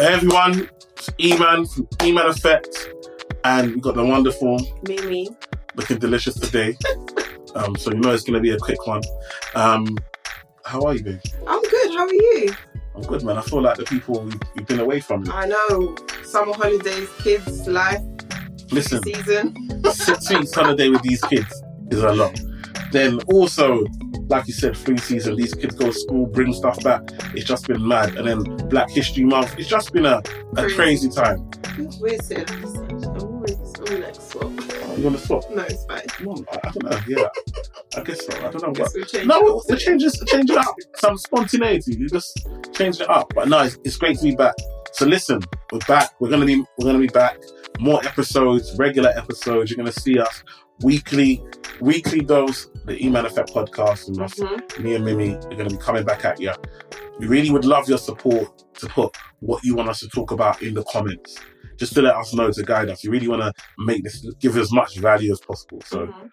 Hey everyone, it's Eman from Eman Effect, and we've got the wonderful, Mimi. looking delicious today. um, so you know it's gonna be a quick one. Um, how are you, babe? I'm good. How are you? I'm good, man. I feel like the people we've, we've been away from. I know. Summer holidays, kids, life, Listen, season. six weeks holiday with these kids is a lot. Then also, like you said, free season. These kids go to school, bring stuff back. It's just been mad. And then Black History Month. It's just been a, a Crazy. time. Weird saying. I'm always, I'm like, swap. You want to swap? No, it's fine. No, I, I don't know. Yeah, I guess so. I don't know. But we'll change no, it. we'll, we'll change it, change it up. Some spontaneity. You just change it up. But no, it's, it's great to be back. So listen, we're back. We're gonna be we're gonna be back. More episodes, regular episodes. You're gonna see us weekly, weekly dose. The Eman Effect podcast and us, Mhm. me and Mimi, are gonna be coming back at you. We really would love your support to put what you want us to talk about in the comments. Just to let us know to guide us. You really want to make this give as much value as possible. So Mhm.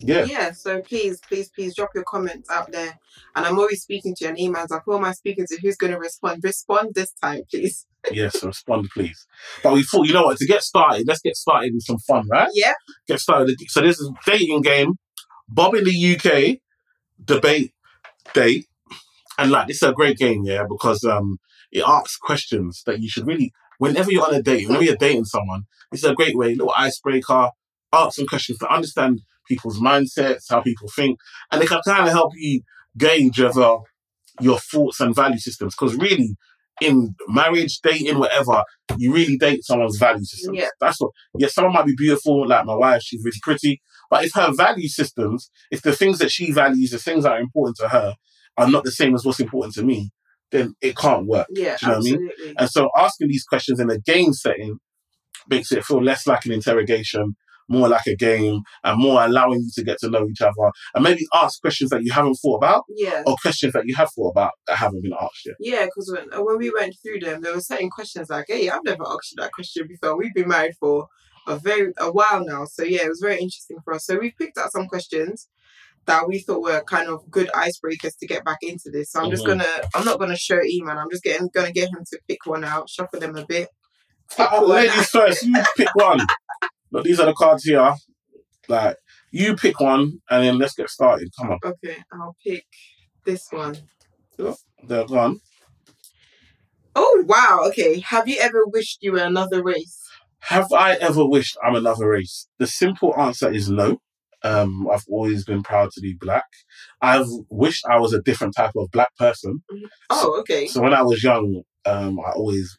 Yeah. Yeah, so please, please, please drop your comments out there. And I'm always speaking to you on emails. Like, who am I speaking to? Who's going to respond? Respond this time, please. Yes, respond, please. But we thought, you know what, to get started, let's get started with some fun, right? Yeah. Get started. So this is dating game, Bob in the UK, debate date. And like, this is a great game, yeah, because um, it asks questions that you should really, whenever you're on a date, whenever you're dating someone, this is a great way, little icebreaker, ask some questions to understand people's mindsets, how people think, and it can kind of help you gauge whether your thoughts and value systems. Because really, in marriage, dating, whatever, you really date someone's value systems. Yeah. That's what. Yeah, someone might be beautiful, like my wife, she's really pretty, but if her value systems, if the things that she values, the things that are important to her, are not the same as what's important to me, then it can't work. Yeah, Do you know what I mean? And so asking these questions in a game setting makes it feel less like an interrogation, more like a game, and more allowing you to get to know each other. And maybe ask questions that you haven't thought about Yeah. or questions that you have thought about that haven't been asked yet. Yeah, because when, uh, when we went through them, there were certain questions like, "Hey, I've never asked you that question before. We've been married for a very a while now, so yeah, it was very interesting for us. So we've picked out some questions that we thought were kind of good icebreakers to get back into this. So I'm just Mhm. gonna, I'm not gonna show Eman. I'm just getting gonna get him to pick one out, shuffle them a bit. Uh, ladies first, you pick one. Look, these are the cards here. Like, you pick one and then let's get started. Come on. Okay, I'll pick this one. They're gone. Oh wow, okay. Have you ever wished you were another race? Have I ever wished I'm another race? The simple answer is no. Um, I've always been proud to be black. I've wished I was a different type of black person. Oh, okay. So when I was young, um, I always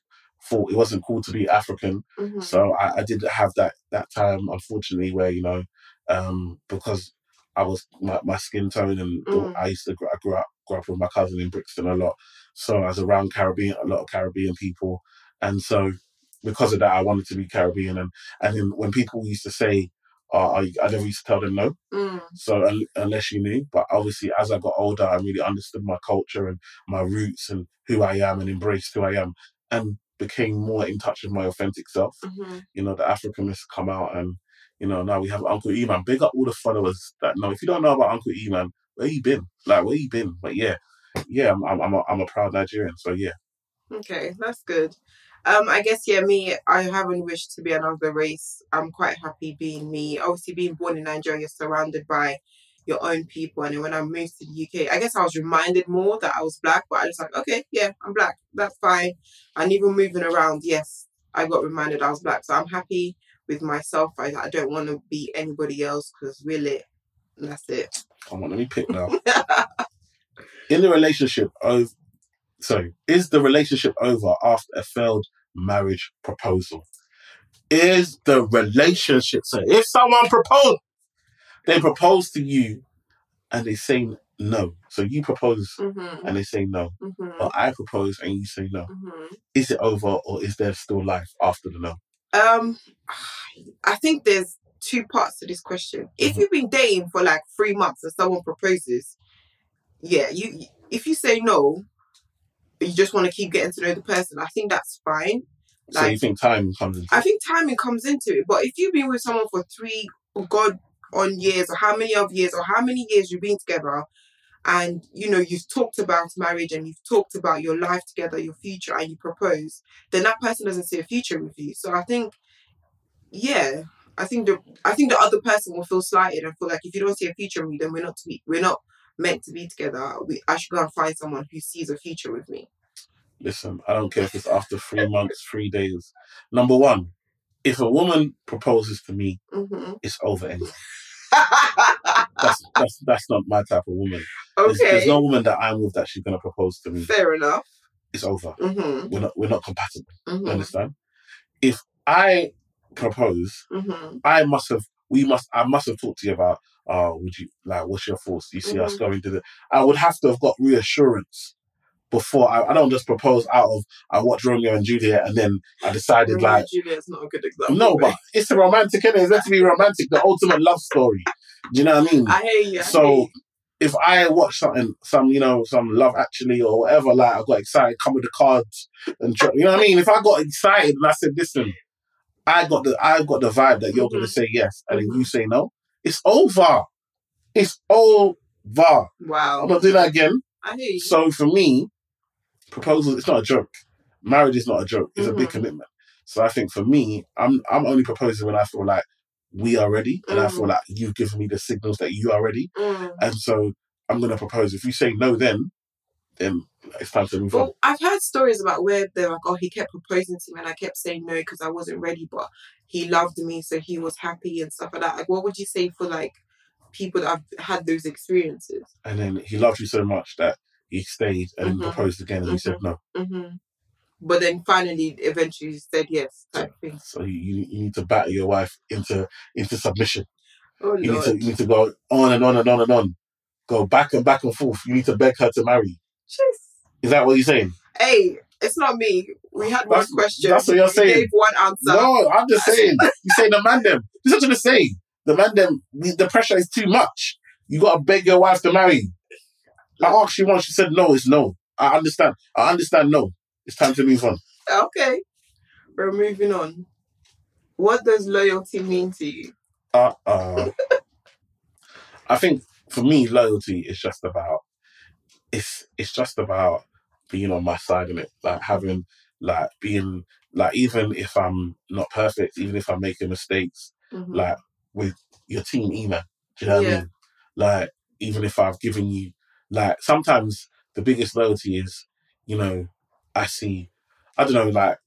thought it wasn't cool to be African. Mhm. So I, I did have that that time, unfortunately, where you know, um, because I was my, my skin tone and Mm. I used to I grew up grew up with my cousin in Brixton a lot, so I was around Caribbean a lot of Caribbean people, and so because of that, I wanted to be Caribbean, and and then when people used to say. Uh, I, I never used to tell them no, Mm, so un- unless you knew, but obviously as I got older, I really understood my culture and my roots and who I am and embraced who I am and became more in touch with my authentic self. mhm. You know, the African Africanness come out and, you know, now we have Uncle Eman. Big up all the followers that know. If you don't know about Uncle Eman, where you been? Like, where you been? But yeah, yeah, I'm, I'm, I'm, a, I'm a proud Nigerian. So yeah. Okay, that's good. Um, I guess yeah, me, I haven't wished to be another race. I'm quite happy being me. Obviously, being born in Nigeria, surrounded by your own people, and then when I moved to the UK, I guess I was reminded more that I was black. But I was like, okay, yeah, I'm black. That's fine. And even moving around, yes, I got reminded I was black. So I'm happy with myself. I, I don't want to be anybody else because we're lit. And that's it. Come on, let me pick now. In the relationship of, sorry, is the relationship over after a failed marriage proposal? Is the relationship so? If someone proposed, they propose to you, and they say no. So you propose hmm and they say no, hmm or I propose and you say no. hmm Is it over, or is there still life after the no? Um, I think there's two parts to this question. If Mhm. you've been dating for like three months and someone proposes, yeah, you if you say no, you just want to keep getting to know the person, I think that's fine. so you think time comes into I think timing comes into it. But if you've been with someone for three oh God on years or how many of years or how many years you've been together and you know you've talked about marriage and you've talked about your life together, your future, and you propose, then that person doesn't see a future with you. So I think, yeah, I think the I think the other person will feel slighted and feel like if you don't see a future with me, then we're not to be we're not meant to be together. We I should go and find someone who sees a future with me. Listen, I don't care if it's after three months, three days. Number one, if a woman proposes to me, hmm it's over anyway. That's that's that's not my type of woman. There's, okay, there's no woman that I'm with that she's gonna propose to me. fair enough. It's over. hmm We're not we're not compatible. You hmm understand? If I propose, hmm I must have we must I must have talked to you about uh would you like what's your thoughts? Do you see us Mhm. going to the I would have to have got reassurance before I, I don't just propose out of I watched Romeo and Juliet and then I decided Romeo like and Juliet's not a good example. no, but it's a romantic, innit? It's meant to be romantic, the ultimate love story. Do you know what I mean? I hear you. So, hear you. if I watch something, some you know, some Love Actually or whatever, like I got excited, come with the cards, and you know what I mean. If I got excited and I said, "Listen, I got the, I got the vibe that you're going to Mhm. say yes," and then you say no, it's over. It's over. Wow. I'm not doing that again. I hear you. So for me, proposal it's not a joke. Marriage is not a joke. It's a big Mhm. commitment. So I think for me, I'm I'm only proposing when I feel like we are ready, and I feel Mhm. like you've given me the signals that you are ready. Mm. And so I'm gonna propose. If you say no, then then it's time to move on. Well, I've heard stories about where they're like, oh, he kept proposing to me and I kept saying no because I wasn't ready, but he loved me, so he was happy and stuff like that. Like, what would you say for like people that have had those experiences? And then he loved you so much that he stayed and Mhm. proposed again, and you said no. hmm But then finally, eventually said yes, type thing. So you, you need to batter your wife into into submission. Oh, You need to you need to go on and on and on and on. Go back and back and forth. You need to beg her to marry. Jeez. Is that what you're saying? Hey, it's not me. We had one question. that's what you're You saying. gave one answer. No, I'm just saying. You say the man them. This is what I'm saying. The man them. The, the pressure is too much. You gotta beg your wife to marry. I asked you once. She said no. It's no. I understand. I understand. No. It's time to move on. Okay. We're moving on. What does loyalty mean to you? Uh, uh, I think for me, loyalty is just about it's it's just about being on my side in it, like having like being like even if I'm not perfect, even if I'm making mistakes, Mhm. like with your team email. Do you know what I mean? Like even if I've given you like sometimes the biggest loyalty is, you know, I see I don't know, like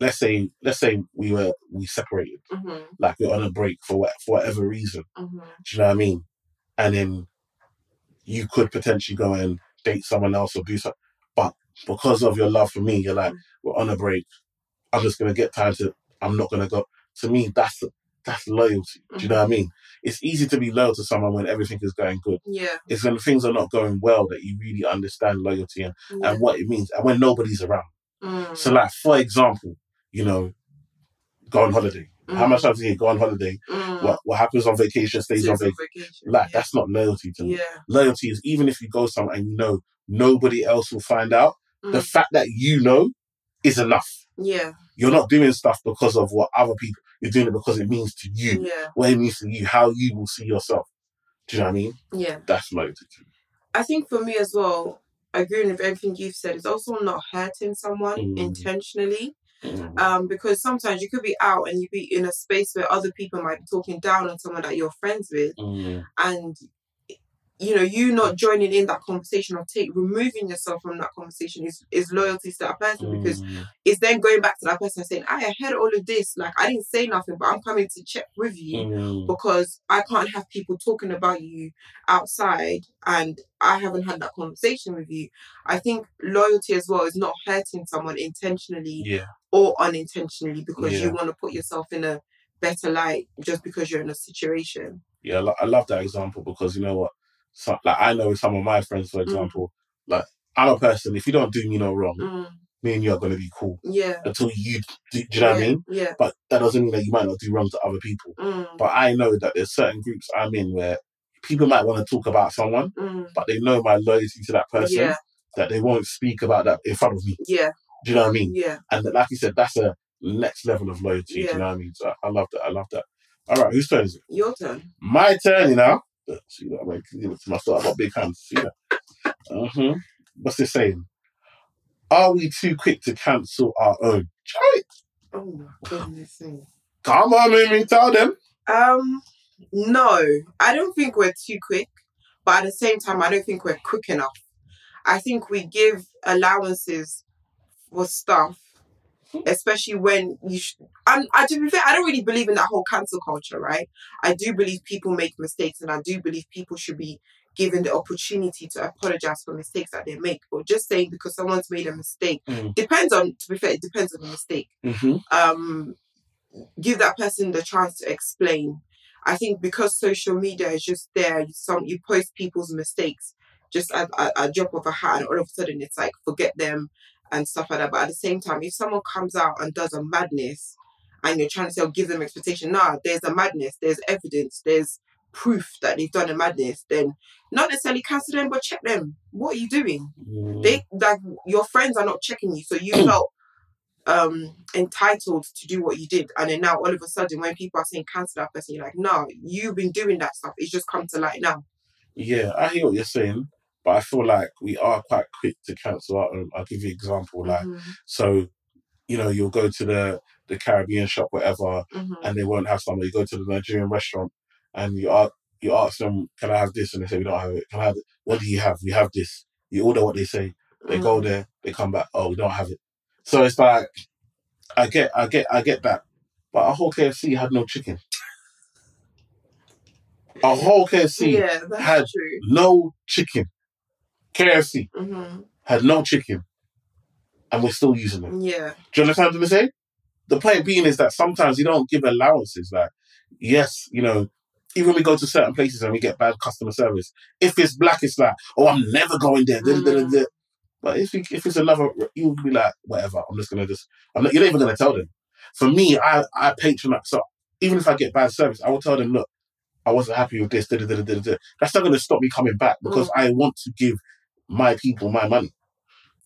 let's say let's say we were we separated, Mhm. like we're on a break for what for whatever reason. Mhm. Do you know what I mean? And then you could potentially go and date someone else or do something. But because of your love for me, you're like, we're on a break. I'm just gonna get time to I'm not gonna go. To me, that's that's loyalty. Do you know what I mean? It's easy to be loyal to someone when everything is going good. Yeah. It's when things are not going well that you really understand loyalty and, yeah. and what it means and when nobody's around. Mm. So like for example, you know, go on holiday. How Mm. much times do you go on holiday? Mm. What what happens on vacation stays on Stays vacation. vacation. Like yeah. that's not loyalty to me. Yeah. Loyalty is even if you go somewhere and you know nobody else will find out, the Mm. fact that you know is enough. Yeah. You're not doing stuff because of what other people. You're doing it because it means to you, Yeah. what it means to you, how you will see yourself. Do you know what I mean? Yeah. That's to. I think for me as well, agreeing with everything you've said, is also not hurting someone Mm. intentionally. Mm. Um, because sometimes you could be out and you be in a space where other people might be talking down on someone that you're friends with, Mm. and you know you not joining in that conversation or take removing yourself from that conversation is is loyalty to that person because Mm. it's then going back to that person saying, I heard all of this, like I didn't say nothing, but I'm coming to check with you Mm. because I can't have people talking about you outside and I haven't had that conversation with you. I think loyalty as well is not hurting someone intentionally Yeah. or unintentionally because Yeah. you want to put yourself in a better light just because you're in a situation. Yeah, I love that example because you know what? So, like I know some of my friends, for example, like I'm a person. If you don't do me no wrong, Mm, me and you are going to be cool yeah. until you. Do, do you know what I mean? Yeah. But that doesn't mean that you might not do wrong to other people. Mm, But I know that there's certain groups I'm in where people might want to talk about someone, mm, but they know my loyalty to that person yeah. that they won't speak about that in front of me. Yeah. Do you know what I mean? Yeah. And that- like you said, that's a next level of loyalty. Do Yeah. you know what I mean? So I love that. I love that. All right, whose turn is it? Your turn. My turn, you know. See that? I'm like, give it to myself. I've got big hands. See that? hmm What's this saying? Are we too quick to cancel our own? Try it. Oh my goodness me. Come on, Mimi, tell them. Um, no, I don't think we're too quick, but at the same time, I don't think we're quick enough. I think we give allowances for stuff, especially when you. Sh- and I to be fair, I don't really believe in that whole cancel culture, right? I do believe people make mistakes, and I do believe people should be given the opportunity to apologize for mistakes that they make. But just saying because someone's made a mistake Mm. depends on. To be fair, it depends on the mistake hmm um give that person the chance to explain i think because social media is just there you some you post people's mistakes just at a drop of a hat and all of a sudden it's like forget them and stuff like that. But at the same time if someone comes out and does a madness and you're trying to say oh, give them expectation nah there's a madness there's evidence there's proof that they've done a madness then not necessarily cancel them but check them. What are you doing? Mm. they like your friends are not checking you so you felt um entitled to do what you did. And then now all of a sudden when people are saying cancel that person you're like no you've been doing that stuff. It's just come to light now. Yeah, I hear what you're saying, but I feel like we are quite quick to cancel our own. I'll give you an example. Like, Mhm, so, you know, you'll go to the, the Caribbean shop, whatever, mhm. and they won't have something. You go to the Nigerian restaurant and you ask, you ask them, can I have this? And they say, we don't have it. Can I have it? What do you have? We have this. You order what they say. They go Mhm. there, they come back, oh, we don't have it. So it's like, I get, I get, I get that. But a whole KFC had no chicken. A whole KFC yeah had- true no chicken. KFC hmm had no chicken, and we're still using them. yeah Do you understand what I'm saying? The point being is that sometimes you don't give allowances. Like, yes, you know, even when we go to certain places and we get bad customer service, if it's black, it's like, oh, I'm never going there. da. But if you, if it's another, you'll be like, whatever. I'm just gonna just. I'm not, you're not even gonna tell them. For me, I I patronize. So even if I get bad service, I will tell them, look, I wasn't happy with this. Da, da, da, da, da, da. That's not gonna stop me coming back because I want to give my people my money.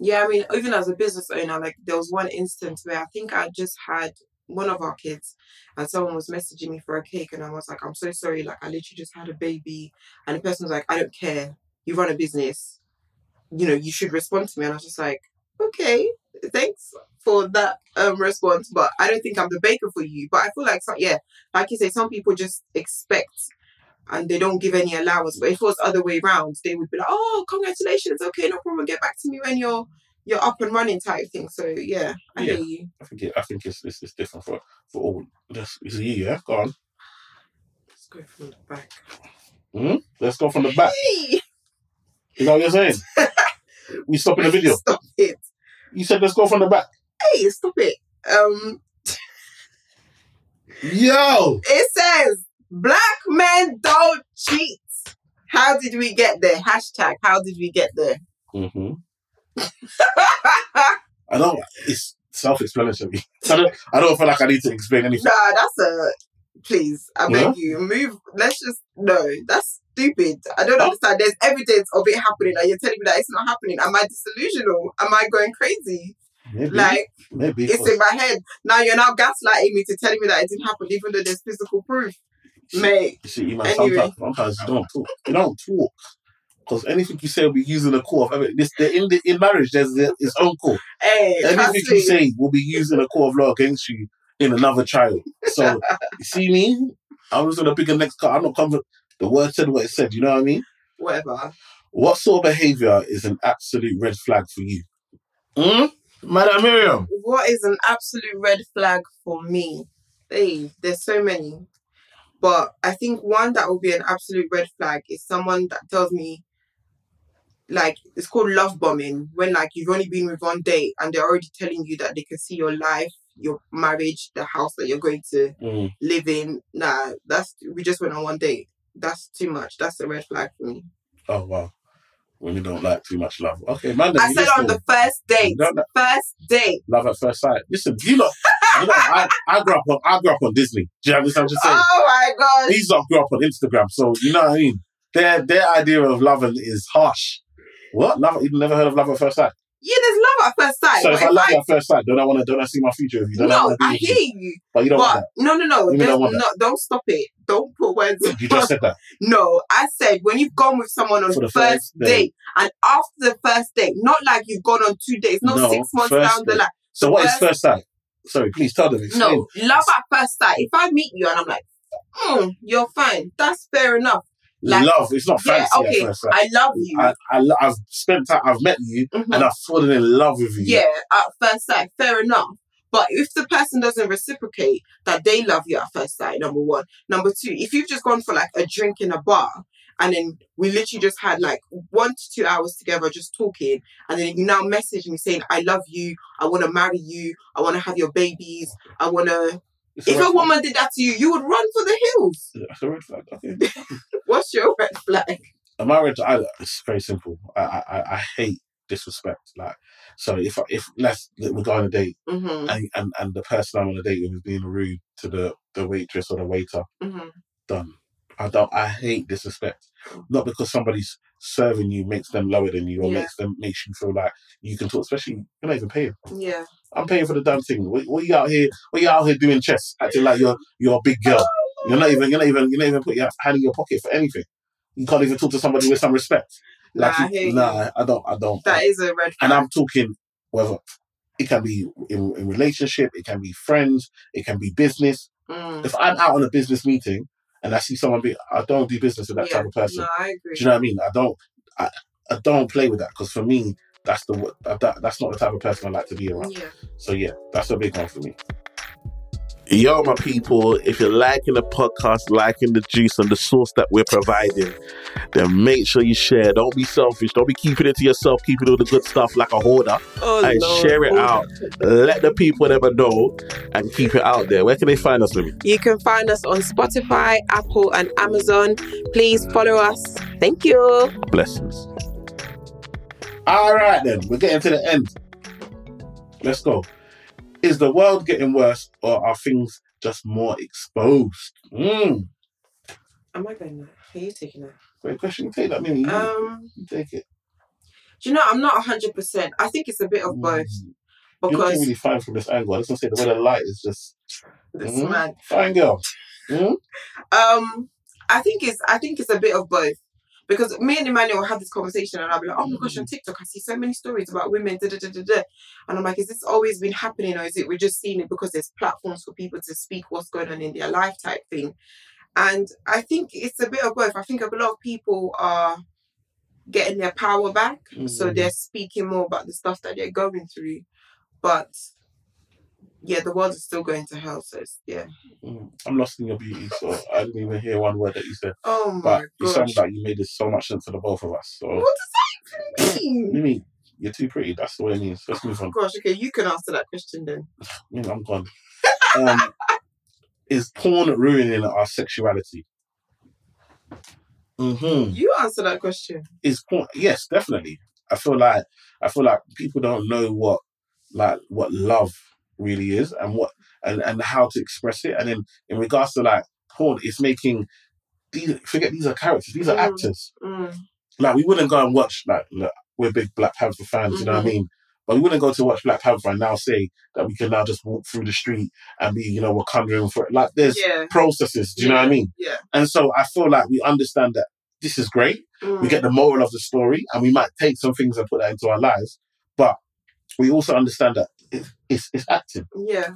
yeah i mean even as a business owner like there was one instance where i think i just had one of our kids and someone was messaging me for a cake and i was like i'm so sorry like i literally just had a baby. And the person was like i don't care. You run a business. You know you should respond to me. And i was just like okay thanks for that um response but i don't think i'm the baker for you. But i feel like so, yeah like you say some people just expect and they don't give any allowance but if it was other way around they would be like oh congratulations okay no problem get back to me when you're you're up and running type thing so yeah i Yeah. hear you I think it, I think it's, it's it's different for for all. This is you, yeah. Go on. let's go from the back Hmm? Let's go from the back. hey Is that what you're saying? we stopping the video. stop it You said let's go from the back. hey stop it um Yo, It says black men don't cheat. How did we get there? Hashtag how did we get there? hmm I don't. It's self-explanatory. I don't. I don't feel like I need to explain anything. nah, that's a please. I beg Yeah? you. Move let's just no, that's stupid. I don't understand. There's evidence of it happening and you're telling me that it's not happening. Am I disillusional? Am I going crazy? Maybe. Like maybe. it's in my head. Now you're now gaslighting me to telling me that it didn't happen, even though there's physical proof. Mate. You see, man, Anyway. sometimes, sometimes you don't talk. You don't talk. Because anything you say will be using a core of. This, the, in, the, in marriage, there's the, its own core. Hey, Anything you say will be using a core of law against you in another child. So, you see me? I'm just going to pick a next card. I'm not coming. The word said what it said. You know what I mean? Whatever. What sort of behavior is an absolute red flag for you? Hmm? Madam Miriam. what is an absolute red flag for me? Hey, there's so many. But I think one that will be an absolute red flag is someone that tells me like it's called love bombing when like you've only been with one date and they're already telling you that they can see your life, your marriage, the house that you're going to Mm. live in. Nah, that's we just went on one date. That's too much. That's a red flag for me. Oh, wow. When you don't like too much love. Okay, man. I said on the first date. First date. love at first sight. Listen, you know, you know I, I grew up on I grew up on Disney. Do you understand what I'm saying? Oh my god. These lot grew up on Instagram, so you know what I mean. Their their idea of love is harsh. What love? You've never heard of love at first sight? Yeah, there's love at first sight. So if I love you at first sight, don't I want to? Don't I see my future with you? Don't I no, to I hear you? you. But you don't want But no, no, no. You don't want no don't stop it. Don't put words. that. You just said that. no, I said when you've gone with someone on For the first first date and after the first date, not like you've gone on two dates, not No, six months down the line. So what is first sight? Sorry, please tell them. Explain. No, love at first sight. If I meet you and I'm like, hmm, you're fine, that's fair enough. like- love. It's not Yeah, okay, first. I love you. I, I, I've spent time. I've met you, Mhm. and I've fallen in love with you. Yeah, at first sight, fair enough. But if the person doesn't reciprocate that they love you at first sight, number one. Number two, if you've just gone for like a drink in a bar and then we literally just had like one to two hours together just talking, and then you now message me saying, I love you, I want to marry you, I want to have your babies, I want to. If a woman did that to you, you would run for the hills. That's a red flag. Okay. What's your red flag? A marriage, I, it's very simple. I, I, I- hate disrespect. Like, so if if let's we go on a date hmm and, and and the person I'm on a date with is being rude to the the waitress or the waiter, hmm done. I don't. I hate disrespect. Not because somebody's serving you makes them lower than you or Yeah. makes them makes you feel like you can talk. Especially you're not even paying. Yeah. I'm paying for the damn thing. What, what you out here? What you out here doing chess? Acting like you're you're a big girl. You're not even. You're not even. You're not even put your hand in your pocket for anything. You can't even talk to somebody with some respect. Nah, Like, I you- you. nah, I don't. I don't. That is a red flag. and I'm talking whether it can be in, in relationship, it can be friends, it can be business. Mm. If I'm out on a business meeting and I see someone be, I don't do business with that yeah. type of person. No, I agree. Do you know what I mean? I don't. I, I don't play with that because for me, that's the that, that's not the type of person I like to be around. Yeah. So yeah, that's a big one for me. Yo, my people, if you're liking the podcast, liking the juice and the sauce that we're providing, then make sure you share. Don't be selfish. Don't be keeping it to yourself, keeping all the good stuff like a hoarder. Oh, Hey, share it out. Let the people never know and keep it out there. Where can they find us? You can find us on Spotify, Apple, and Amazon. Please follow us. Thank you. Blessings. All right, then. We're getting to the end. Let's go. Is the world getting worse or are things just more exposed? Mm. Am I going now? Are you taking that? Great question. Take that. You, Um, you take it. do you know, I'm not 100%. I think it's a bit of both Mm. You're because really fine from this angle. I just want to say the way the light is just this Mhm. man. fine, girl. Mm? Um, I think it's I think it's a bit of both. Because me and Emmanuel had this conversation and I'll be like, oh my gosh, on TikTok, I see so many stories about women, da, da, da, da, da. And I'm like, is this always been happening or is it we're just seeing it because there's platforms for people to speak what's going on in their life type thing? And I think it's a bit of both. I think a lot of people are getting their power back. So Mhm. they're speaking more about the stuff that they're going through. But yeah, the world is still going to hell. So it's, yeah. Mm. I'm lost in your beauty, so I didn't even hear one word that you said. Oh my But you gosh. sound like you made this so much sense for the both of us. So, What does that even mean? Mimi, you're too pretty. That's the way it means. Let's move on. Gosh, okay, you can answer that question then. Mimi, I'm gone. Um, is porn ruining our sexuality? hmm You answer that question. Is porn? Yes, definitely. I feel like I feel like people don't know what like what love really is and what and and how to express it. And then in regards to like porn, it's making these forget these are characters. These are Mm. actors. Mm, like we wouldn't go and watch like look, we're big Black Panther fans, you know what I Mhm. mean? But we wouldn't go to watch Black Panther and now say that we can now just walk through the street and be, you know, Wakanda forever. like there's yeah. processes, do you know what I mean? Yeah. And so I feel like we understand that this is great. We Mm, get the moral of the story and we might take some things and put that into our lives, but we also understand that it, it's it's acting. yeah.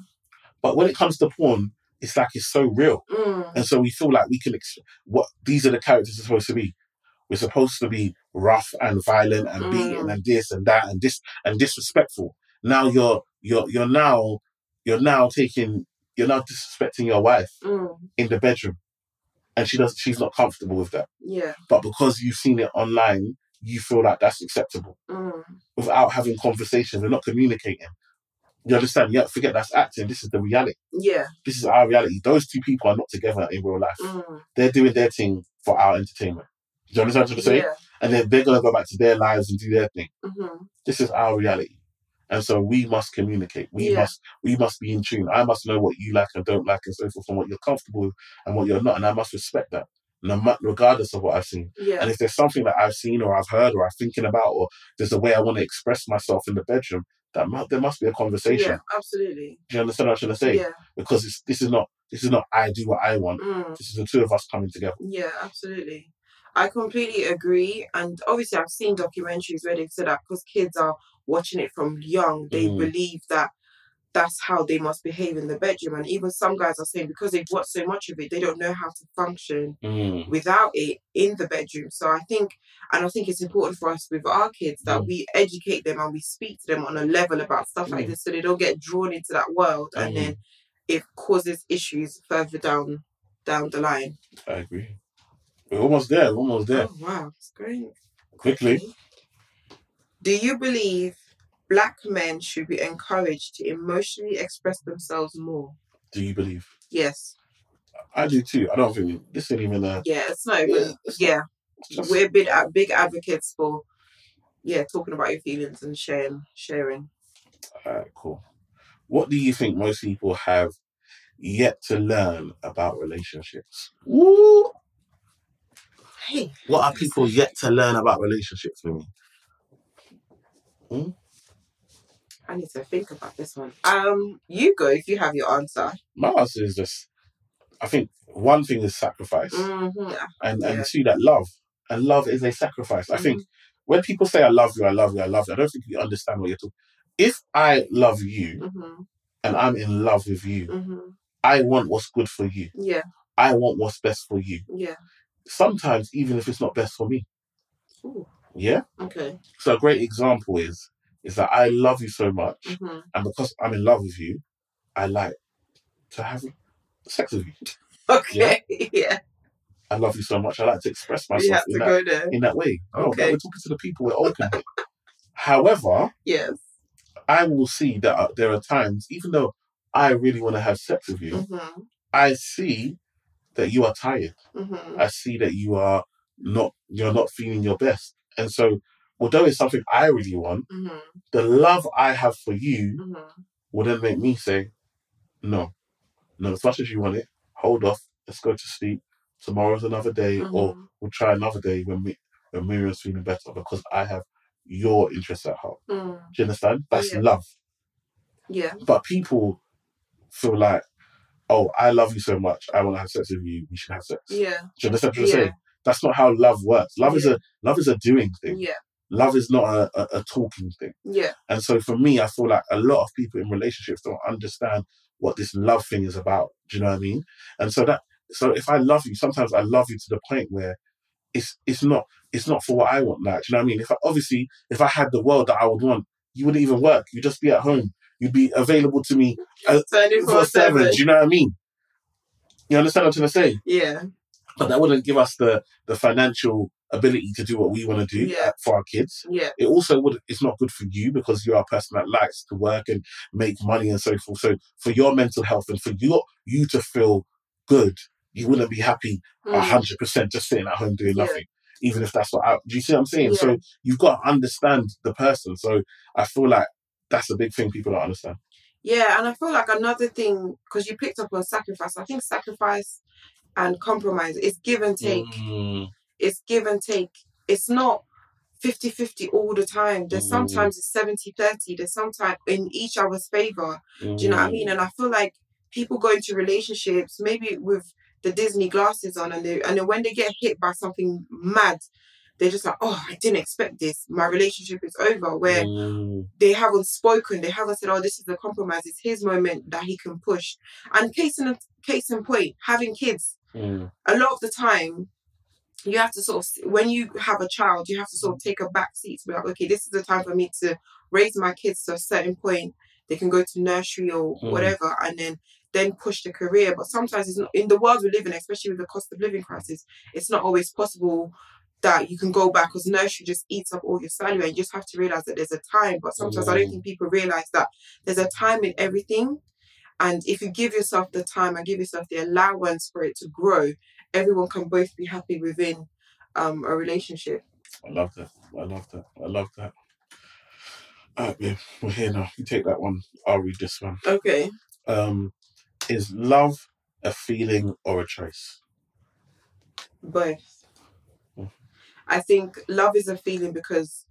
But when it comes to porn, it's like it's so real. Mm, And so we feel like we can, ex- what these are the characters are supposed to be. We're supposed to be rough and violent and Mm. beaten and this and that and this and disrespectful. Now you're you're you're now you're now taking you're now disrespecting your wife mm, in the bedroom, and she does she's not comfortable with that. yeah. But because you've seen it online, you feel like that's acceptable Mm, without having conversations. We're not communicating. You understand? Yeah, forget that's acting. This is the reality. yeah. This is our reality. Those two people are not together in real life Mm, they're doing their thing for our entertainment. Do you understand what I'm saying? yeah. And then they're gonna go back to their lives and do their thing. mhm, This is our reality. And so we must communicate. We Yeah. must we must be in tune. I must know what you like and don't like and so forth and what you're comfortable with and what you're not. And I must respect that. no regardless of what I've seen. Yeah. And if there's something that I've seen or I've heard or I'm thinking about, or there's a way I want to express myself in the bedroom, that mu- there must be a conversation. Yeah, absolutely. Do you understand what I'm trying to say? Yeah. Because it's, this is not this is not I do what I want. Mm. This is the two of us coming together. Yeah, absolutely. I completely agree. And obviously, I've seen documentaries where they've said that because kids are watching it from young, they Mm. believe that that's how they must behave in the bedroom. And even some guys are saying because they've watched so much of it, they don't know how to function Mm. without it in the bedroom. So I think, and I think it's important for us with our kids that Mm. we educate them and we speak to them on a level about stuff like Mm. this so they don't get drawn into that world and Mhm. then it causes issues further down down the line. I agree. We're almost there. We're almost there. Oh wow, it's great. Quickly. Do you believe black men should be encouraged to emotionally express themselves more? Do you believe? Yes. I do too. I don't think this ain't even a. Yeah, it's not even it's yeah. just- We're big uh, big advocates for yeah, talking about your feelings and sharing sharing. Alright, cool. What do you think most people have yet to learn about relationships? Woo! Hey, What are people yet to learn about relationships with me? I need to think about this one. Um, you go if you have your answer. My answer is just I think one thing is sacrifice hmm and, yeah. and two that love. And love is a sacrifice. I Mm-hmm. think when people say I love you, I love you, I love you, I don't think you understand what you're talking. If I love you hmm and I'm in love with you, hmm I want what's good for you. Yeah, I want what's best for you. yeah. Sometimes even if it's not best for me. Ooh, Yeah? okay. So a great example is is that I love you so much, hmm and because I'm in love with you, I like to have sex with you. Okay. Yeah. I love you so much. I like to express myself in that, in that way. No, Okay. we're talking to the people we're open. However, Yes. I will see that uh, there are times, even though I really want to have sex with you, hmm I see that you are tired. hmm I see that you are not you're not feeling your best. And so although it's something I really want, hmm the love I have for you hmm will then make me say, No, no, as much as you want it, hold off, let's go to sleep. Tomorrow's another day, or Mhm. we'll try another day when we when Miriam's feeling better because I have your interests at heart. Mm. Do you understand? That's Yeah. love. Yeah. But people feel like, oh, I love you so much, I want to have sex with you, we should have sex. Yeah. Do you understand what I'm Yeah. saying? That's not how love works. Love is a love is a doing thing. Yeah. Love is not a, a, a talking thing. Yeah. And so for me, I feel like a lot of people in relationships don't understand what this love thing is about. Do you know what I mean? And so that so if I love you, sometimes I love you to the point where it's it's not it's not for what I want now. Do you know what I mean? If I, obviously if I had the world that I would want, you wouldn't even work. You'd just be at home. You'd be available to me uh, for seven. seven. Do you know what I mean? You understand what I'm trying to say? Yeah. But that wouldn't give us the the financial ability to do what we want to do Yeah. uh, for our kids Yeah. it also would it's not good for you because you're a person that likes to work and make money and so forth so for your mental health and for your you to feel good you wouldn't be happy a Mm. hundred percent just sitting at home doing Yeah. nothing even if that's what I, do you see what i'm saying Yeah. so you've got to understand the person so i feel like that's a big thing people don't understand Yeah, and I feel like another thing because you picked up on sacrifice. I think sacrifice and compromise is give and take. Mm, It's give and take. It's not 50-50 all the time. There's Mm. sometimes it's 70-30. There's sometimes in each other's favor. Do you know what I mean? mm, And I feel like people go into relationships maybe with the Disney glasses on, and they and then when they get hit by something mad, they're just like, "Oh, I didn't expect this. My relationship is over." Where mm, they haven't spoken, they haven't said, "Oh, this is the compromise. It's his moment that he can push." And case in case in point, having kids, mm, a lot of the time. You have to sort of, when you have a child, you have to sort of take a back seat to be like, okay, this is the time for me to raise my kids to a certain point. They can go to nursery or Mm. whatever, and then then push the career. But sometimes it's not in the world we live in, especially with the cost of living crisis. It's not always possible that you can go back because nursery just eats up all your salary, and you just have to realize that there's a time. But sometimes I don't Mm. think people realize that there's a time in everything. And if you give yourself the time and give yourself the allowance for it to grow, everyone can both be happy within um, a relationship. i love that i love that i love that all right babe we're here now you take that one i'll read this one Okay. um, is love a feeling or a choice? Both. Mm. I think love is a feeling because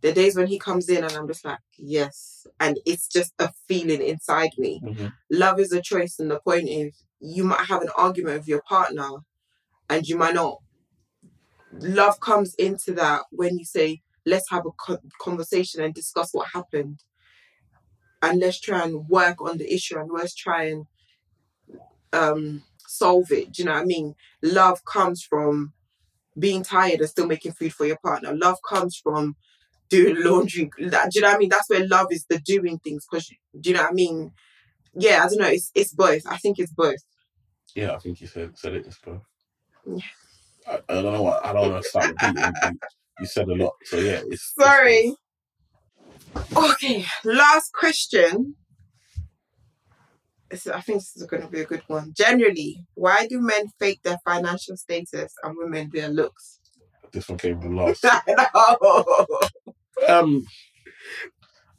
the days when he comes in and I'm just like, yes, and it's just a feeling inside me. Mhm. Love is a choice, and the point is, you might have an argument with your partner, and you might not. Love comes into that when you say, let's have a conversation and discuss what happened, and let's try and work on the issue, and let's try and um solve it. Do you know what I mean? Love comes from being tired and still making food for your partner. Love comes from doing laundry. Do you know what I mean? That's where love is the doing things. Because do you know what I mean? Yeah, I don't know. It's it's both. I think it's both. Yeah, I think you said said it as both. Yeah. I, I don't know what I don't want to start repeating. you, you said a lot, so yeah. It's it's Sorry. Okay, last question. This is- I think this is going to be a good one. Generally, why do men fake their financial status and women their looks? This one came the last. Um,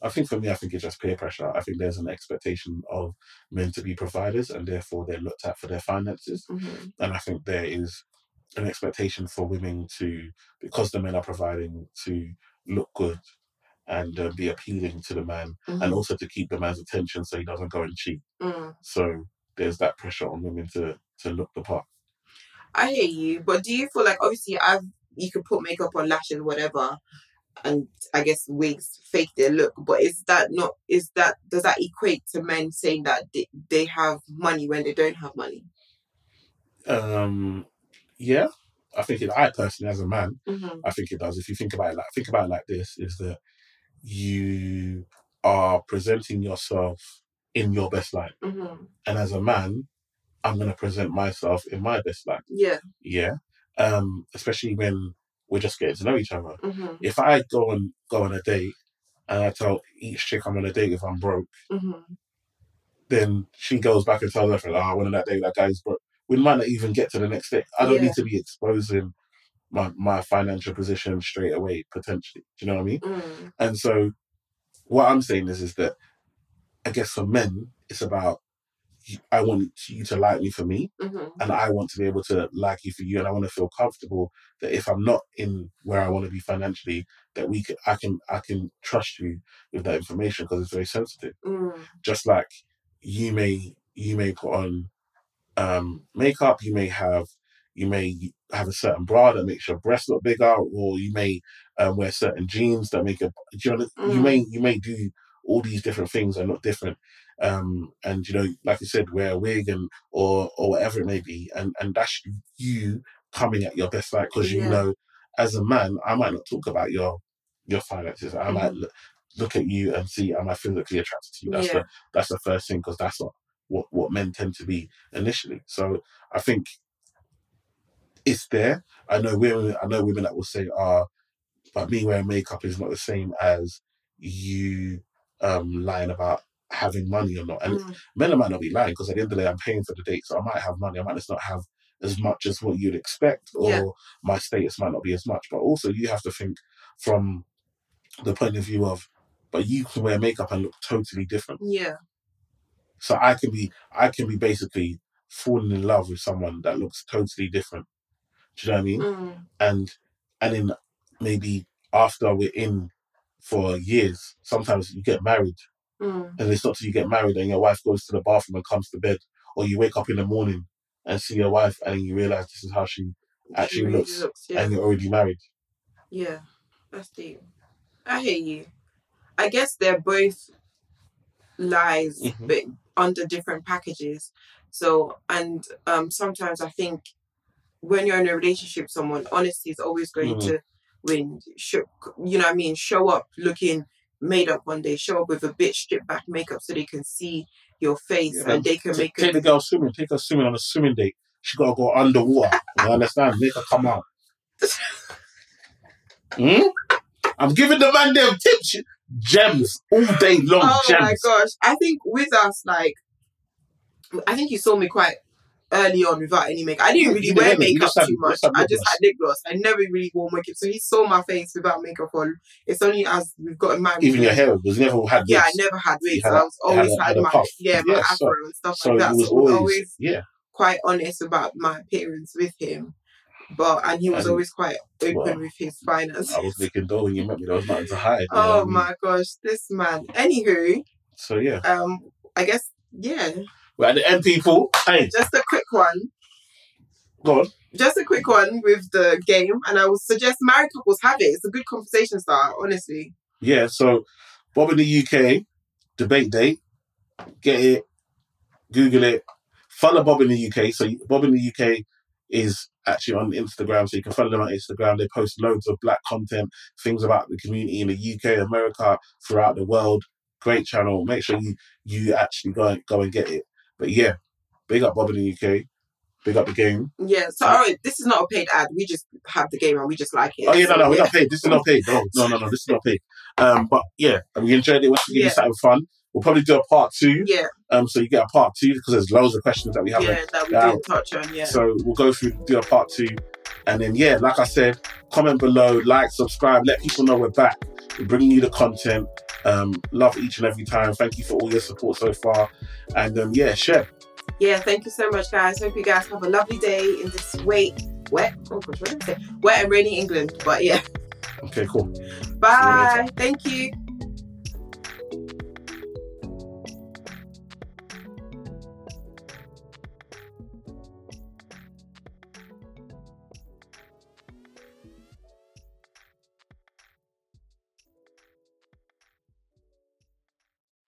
I think for me, I think it's just peer pressure. I think there's an expectation of men to be providers, and therefore they're looked at for their finances. Mhm. And I think there is an expectation for women to, because the men are providing, to look good and uh, be appealing to the man, and Mhm. also to keep the man's attention so he doesn't go and cheat. Mm. So there's that pressure on women to to look the part. I hear you, but do you feel like obviously I've you could put makeup on, lashes, whatever, and I guess wigs fake their look, but is that not is that does that equate to men saying that they, they have money when they don't have money? Um, yeah, I think it. I personally, as a man, Mm-hmm. I think it does. If you think about it, like think about it like this: is that you are presenting yourself in your best light, Mm-hmm. and as a man, I'm going to present myself in my best light. Yeah. Yeah, um, especially when we're just getting to know each other. Mm-hmm. If I go and go on a date and I tell each chick I'm on a date if I'm broke, Mm-hmm. then she goes back and tells her friend, "Oh, I went on that date. That guy's broke." We might not even get to the next day. I don't Yeah. need to be exposing my my financial position straight away. Potentially, do you know what I mean? Mm. And so, what I'm saying is, is that I guess for men, it's about I want you to like me for me, Mm-hmm. and I want to be able to like you for you, and I want to feel comfortable that if I'm not in where I want to be financially, that we can, I can, I can trust you with that information because it's very sensitive. Mm. Just like you may, you may put on um, makeup, you may have, you may have a certain bra that makes your breasts look bigger, or you may um, wear certain jeans that make a, you know, you Mm. may, you may do all these different things are not different. Um, and you know, like I said, wear a wig and or or whatever it may be, and and that's you coming at your best light because you Yeah. know, as a man, I might not talk about your your finances. I might Mhm. look, look at you and see, am I physically attracted to you? That's Yeah. the that's the first thing because that's what, what what men tend to be initially. So I think it's there. I know women. I know women that will say, "Ah, but me wearing makeup is not the same as you um lying about having money or not." And Mm. men might not be lying because at the end of the day, I'm paying for the date, so I might have money. I might just not have as much as what you'd expect, or Yeah. my status might not be as much. But also, you have to think from the point of view of, but you can wear makeup and look totally different. Yeah. So I can be, I can be basically falling in love with someone that looks totally different. Do you know what I mean? Mm. and and then maybe after we're in for years, sometimes you get married, Mm. and it's not till you get married and your wife goes to the bathroom and comes to bed, or you wake up in the morning and see your wife and you realize this is how she actually She really looks, yeah. and you're already married. Yeah, that's deep. I hear you. I guess they're both lies, Mhm. but under different packages. So, and um, sometimes I think when you're in a relationship someone, honesty is always going Mhm. to win. Show, you know I mean? Show up looking made up one day. Show up with a bit stripped back makeup so they can see your face Yeah, and they can make take the girl swimming, take her swimming on a swimming date. She gotta go underwater. You understand? Make her come out. Hmm? I'm giving the man them tips, gems all day long. Oh gems. my gosh. I think with us, like, I think you saw me quite early on without any makeup. I didn't really wear makeup too much. I just had lip gloss. I never really wore makeup. So he saw my face without makeup on. It's only as we've gotten married. Even your hair was never had Yeah, I never had wigs. had I was had always a- had, had my yeah, my Yeah, so- afro and stuff So like that. was So were always, always yeah. quite honest about my appearance with him. but and he was And- always quite open Well, with his finances. I was thinking, though, when you met me, there was nothing to hide. Oh mean? my gosh, this man. Anywho, So yeah, um, I guess yeah, we're at the end, people. Hey, just a quick one. go on. Just a quick one with the game, and I would suggest married couples have it. It's a good conversation starter, honestly. Yeah, so Bob in the UK, debate date, get it, Google it, follow Bob in the UK. So Bob in the UK is actually on Instagram, so you can follow them on Instagram. They post loads of black content, things about the community in the UK, America, throughout the world. Great channel. Make sure you you actually go and go and get it. But yeah, big up Bob in the UK. Big up the game. Yeah. So, all right, this is not a paid ad. We just have the game and we just like it. Oh yeah, no, no, we're not paid. This is not paid. No, no, no, no, this is not paid. Um, but yeah, and we enjoyed it. Give you Yeah. something fun. We'll probably do a part two. Yeah, Um, so you get a part two because there's loads of questions that we haven't. yeah, that we Yeah. didn't touch on. Yeah. So we'll go through, do a part two, and then yeah, like I said, comment below, like, subscribe, let people know we're back. We're bringing you the content. Um, love each and every time. Thank you for all your support so far, and um, yeah, share. Yeah, thank you so much, guys. Hope you guys have a lovely day in this wet, wet, oh gosh, what did I say? Wet and rainy England. But yeah, Okay, cool. bye. Thank you.